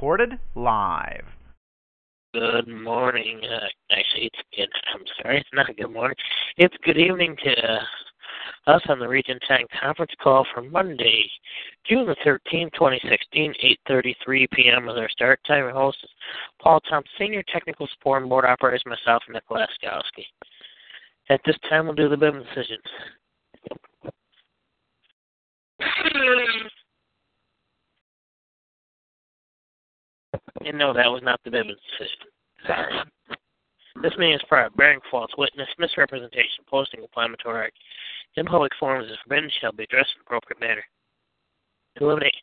recorded live. Good morning. Uh, actually, it's good. I'm sorry, it's not a good morning. It's good evening to uh, us on the Region 10 conference call for Monday, June the 13th, 2016, 8.33 p.m. with our start time. Our host is Paul Thompson, Senior Technical Support and Board Operator, myself, and Nick Laskowski. At this time, we'll do the BIM decisions. And no, that was not the Bivens decision. This meeting is private. Bearing false witness, misrepresentation, posting inflammatory in public forums is forbidden shall be addressed in appropriate manner. To eliminate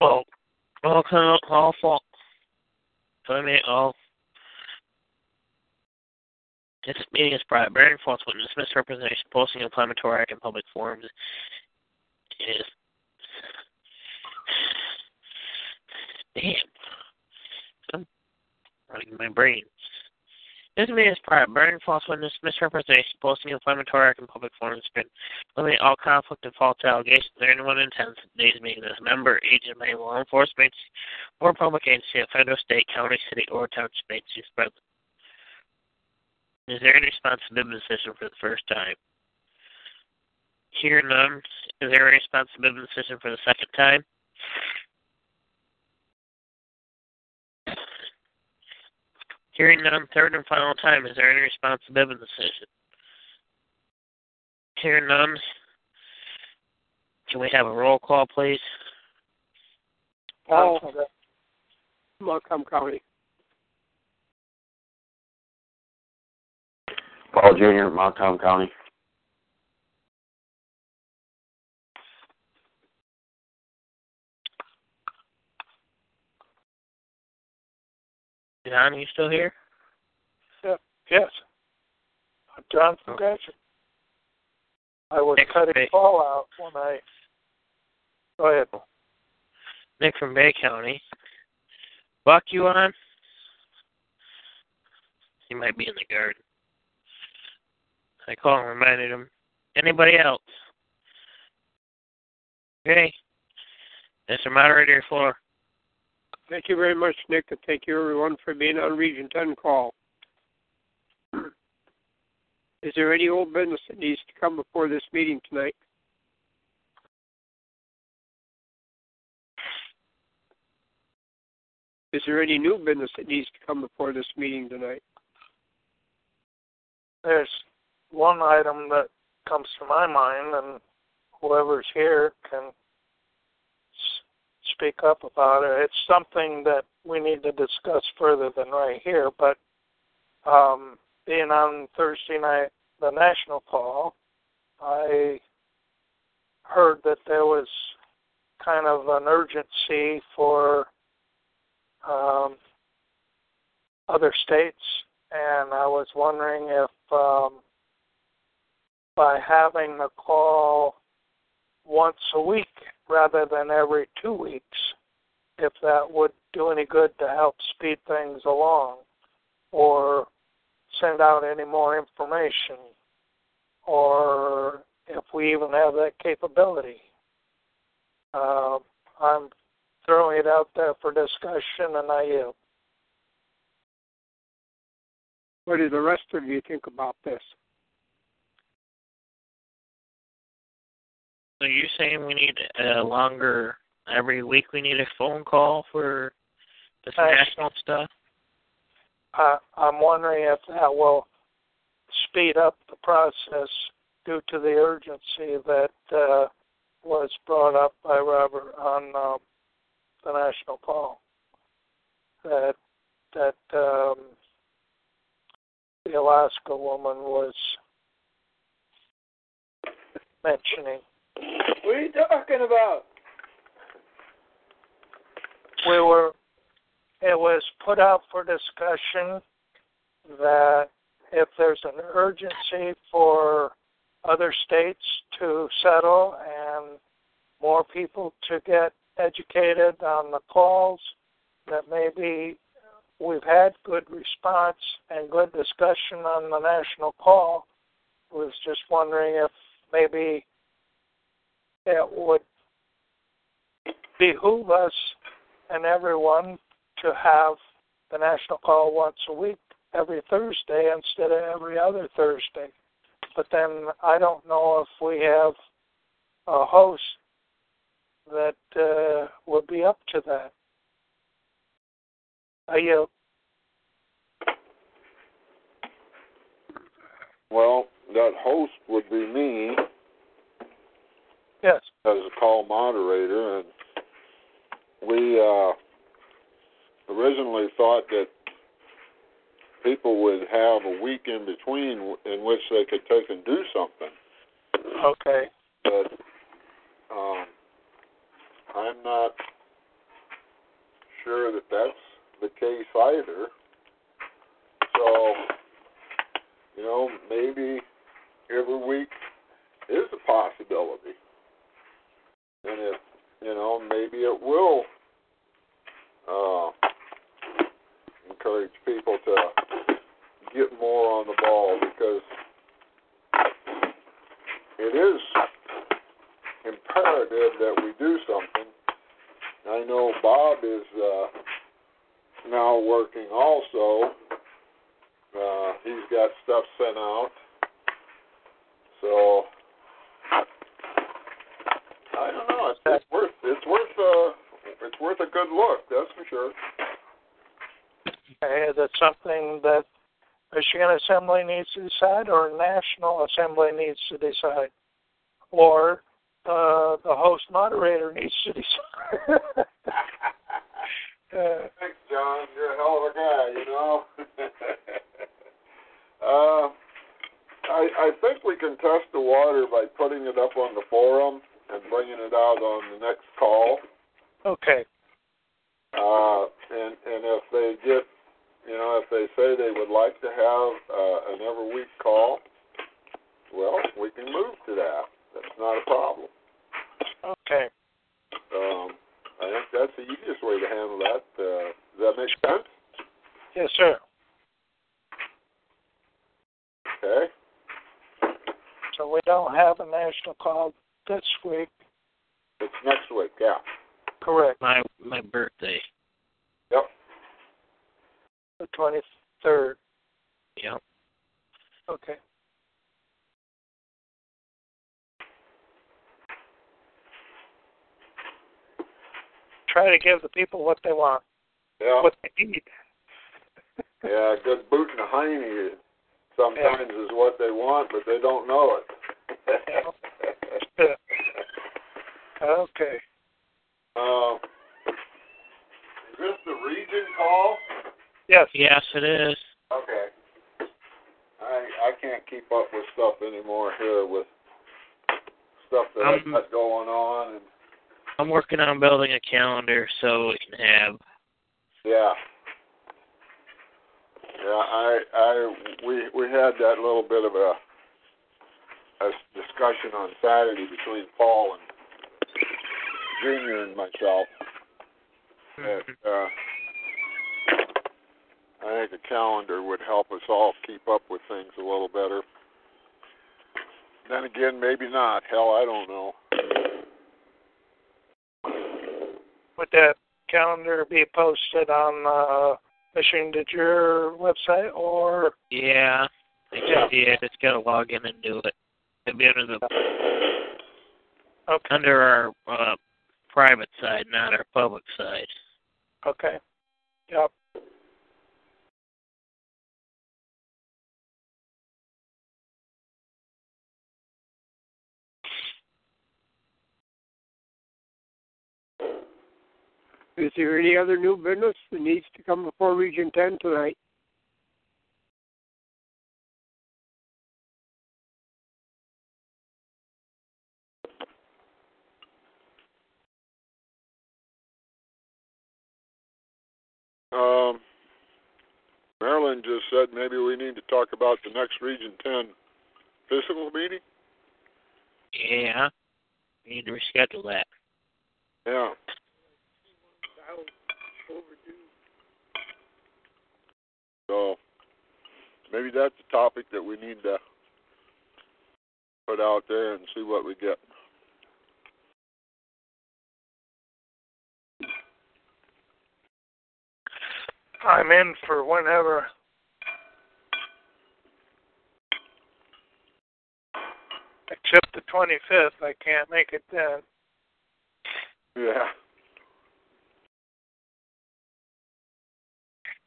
all all all, all fault. Eliminate all this meeting is private. Bearing false witness, misrepresentation, posting inflammatory in public forums is Damn. I'm running my brain. This is private. Burning false witness, misrepresentation, posting inflammatory in public forums, been eliminate all conflict and false allegations. There anyone intends today's meeting as a member, agent, may law enforcement, or public agency of federal, state, county, city, or township agency is present. Is there any responsibility decision for the first time? Here none. Is there any responsibility decision for the second time? Hearing none, third and final time, is there any response to responsibility decision? Hearing none, can we have a roll call, please? Paul, Montcalm County. Paul Jr., Montcalm County. John, are you still here? Yeah, yes. I'm John from Okay. Gatcher. I was Nick cutting Bay. Paul out when I. Go ahead. Nick from Bay County. Buck, you on? He might be in the garden. I called and reminded him. Anybody else? Okay. Mr. Moderator, floor. Thank you very much, Nick, and thank you everyone for being on Region 10 call. Is there any old business that needs to come before this meeting tonight? Is there any new business that needs to come before this meeting tonight? there's one item that comes to my mind, and whoever's here can speak up about it. It's something that we need to discuss further than right here, but um, being on Thursday night, the national call, I heard that there was kind of an urgency for um, other states, and I was wondering if um, by having the call once a week rather than every two weeks, if that would do any good to help speed things along or send out any more information or if we even have that capability. Uh, I'm throwing it out there for discussion and I yield. What do the rest of you think about this? So you're saying we need a longer every week we need a phone call for this Thanks. national stuff? I, I'm wondering if that will speed up the process due to the urgency that uh, was brought up by Robert on um, the national call. That that um, the Alaska woman was mentioning. What are you talking about? we were it was put out for discussion that if there's an urgency for other states to settle and more people to get educated on the calls that maybe we've had good response and good discussion on the national call was just wondering if maybe it would behoove us and everyone to have the national call once a week, every Thursday instead of every other Thursday. But then I don't know if we have a host that uh, would be up to that. Are you? Well, that host would be me Yes. as a call moderator, and we uh, originally thought that people would have a week in between in which they could take and do something. Okay. But um, I'm not sure that that's the case either. So, you know, maybe every week is a possibility. And if, you know, maybe it will uh, encourage people to get more on the ball because it is imperative that we do something. I know Bob is uh, now working also. Uh, he's got stuff sent out. So I don't know. It's, it's worth it's worth uh, it's worth a good look. That's for sure. Okay, is it something that Michigan Assembly needs to decide, or National Assembly needs to decide, or uh, the host moderator needs to decide? uh, Thanks, John. You're a hell of a guy, you know. uh, I I think we can test the water by putting it up on the forum and bringing it out on the next call. okay. Uh, and and if they get, you know, if they say they would like to have uh, an every week call, well, we can move to that. That's not a problem. Okay. Um, I think that's the easiest way to handle that. Uh, does that make sense? Yes, sir. Okay. So we don't have a national call this week. It's next week. Yeah. Correct. My my birthday. Yep. The twenty third. Yep. Okay. Try to give the people what they want, Yeah. what they need. Yeah, a good boot in the hiney sometimes is what they want, but they don't know it. Okay. uh, is this the region call? Yes. Yes, it is. Okay. I I can't keep up with stuff anymore here with stuff that I've Um, got going on and I'm working on building a calendar so we can have. yeah. Yeah, I I we we had that little bit of a a discussion on Saturday between Paul and Junior and myself. that uh, I think a calendar would help us all keep up with things a little better. Then again, maybe not. Hell, I don't know. Would that calendar be posted on uh, Michigan Did Your website or Yeah, I Yeah. just did. It's got to log in and do it. It'll be under the okay? under our uh, private side, not our public side. Okay. Yep. Is there any other new business that needs to come before Region 10 tonight? Um, Marilyn just said maybe we need to talk about the next Region 10 physical meeting. Yeah, we need to reschedule that. Yeah. So maybe that's a topic that we need to put out there and see what we get. I'm in for whenever. Except the 25th, I can't make it then. Yeah.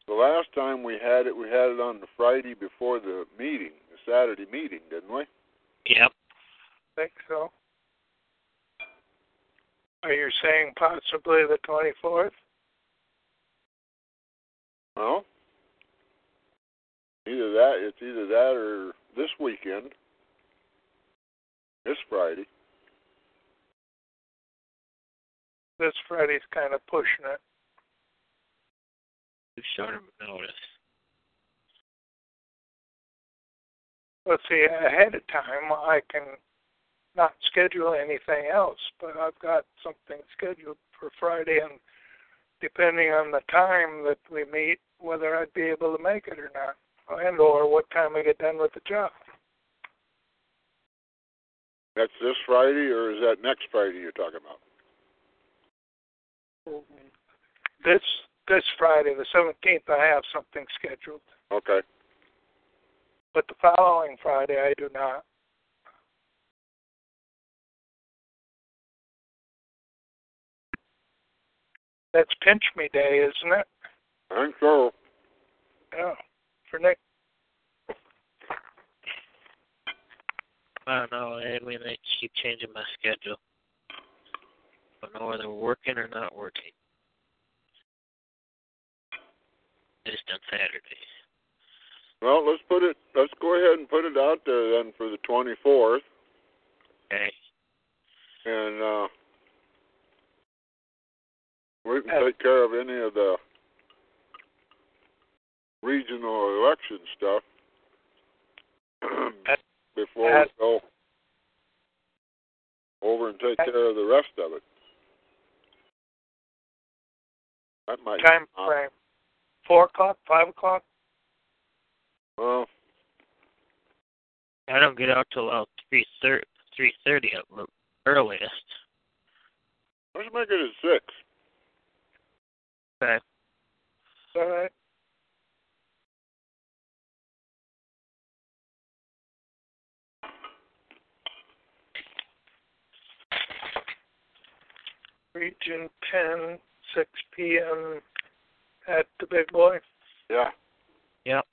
The last time we had it, we had it on the Friday before the meeting, the Saturday meeting, didn't we? Yep. think so. Are you saying possibly the 24th? Well, either that, it's either that or this weekend, this Friday. This Friday's kind of pushing it. Too short of a notice. Let's see, ahead of time, I can not schedule anything else, but I've got something scheduled for Friday, and depending on the time that we meet, whether I'd be able to make it or not, and or what time we get done with the job. That's this Friday, or is that next Friday you're talking about? This this Friday, the seventeenth, I have something scheduled, Okay. but the following Friday I do not. That's pinch me day, isn't it? I think so. Yeah, for Nick. I don't know. I mean, they keep changing my schedule. I don't know whether we're working or not working. Just on Saturday. Well, let's put it. Let's go ahead and put it out there then for the 24th, Okay. and uh, we can Uh, take care of any of the regional election stuff before uh, we go over and take uh, care of the rest of it. That might Time uh, frame. Four o'clock, five o'clock. Well, I don't get out till about three thirty. Three thirty at the earliest. let's make it at six. Okay. All right. Region 10, 6 p.m. at the Big Boy. Yeah. Yep.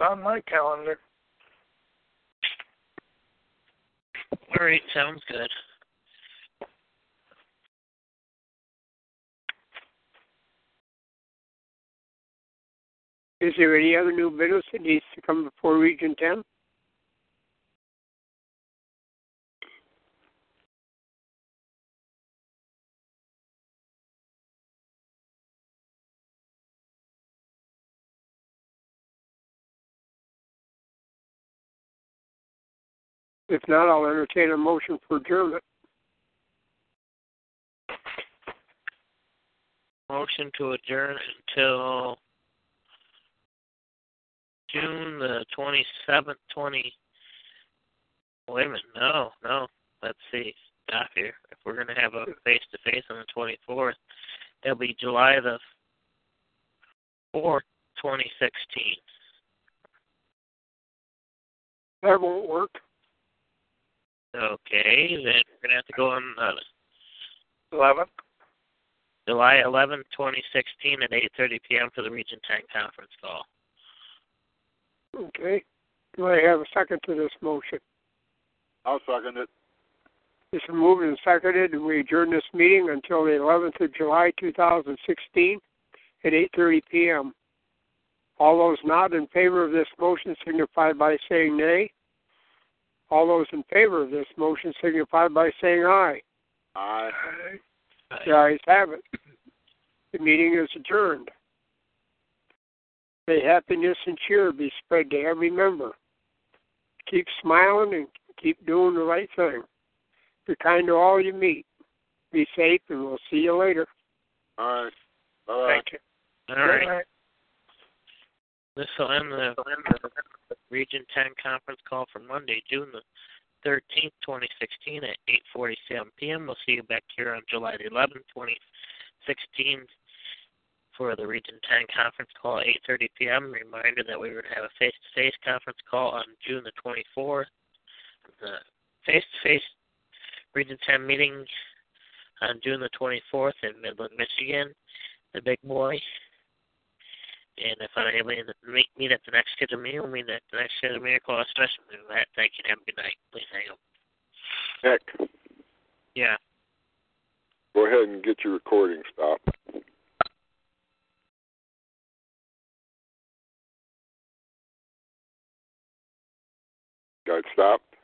On my calendar. All right, sounds good. Is there any other new business that needs to come before Region 10? If not, I'll entertain a motion for adjournment. Motion to adjourn until June the twenty seventh, twenty. Wait a minute, no, no. Let's see. Stop here. If we're gonna have a face to face on the twenty fourth, it'll be July the fourth, twenty sixteen. That won't work. Okay, then we're gonna have to go on uh, 11th. July eleventh, twenty sixteen, at eight thirty p.m. for the Region Ten conference call. Okay. Do I have a second to this motion? I'll second it. It's been moved and seconded, and we adjourn this meeting until the 11th of July, 2016, at 8:30 p.m. All those not in favor of this motion signify by saying nay. All those in favor of this motion signify by saying aye. Aye. The ayes have it. The meeting is adjourned. May happiness and cheer be spread to every member. Keep smiling and keep doing the right thing. Be kind to all you meet. Be safe, and we'll see you later. All right. Bye. Thank you. All right. Good. This will end the Region 10 conference call for Monday, June the 13th, 2016 at 8.47 p.m. We'll see you back here on July the 11th, 2016 for the Region 10 conference call at 8.30 p.m. Reminder that we would have a face-to-face conference call on June the 24th. The face-to-face Region 10 meeting on June the 24th in Midland, Michigan. The big boy. And if I'm able to meet, meet at the next scheduled meeting, we'll meet at the next scheduled meeting. Call special meeting. Thank you and have a good night. Please hang up. Nick, Yeah. go ahead and get your recording stopped. got stopped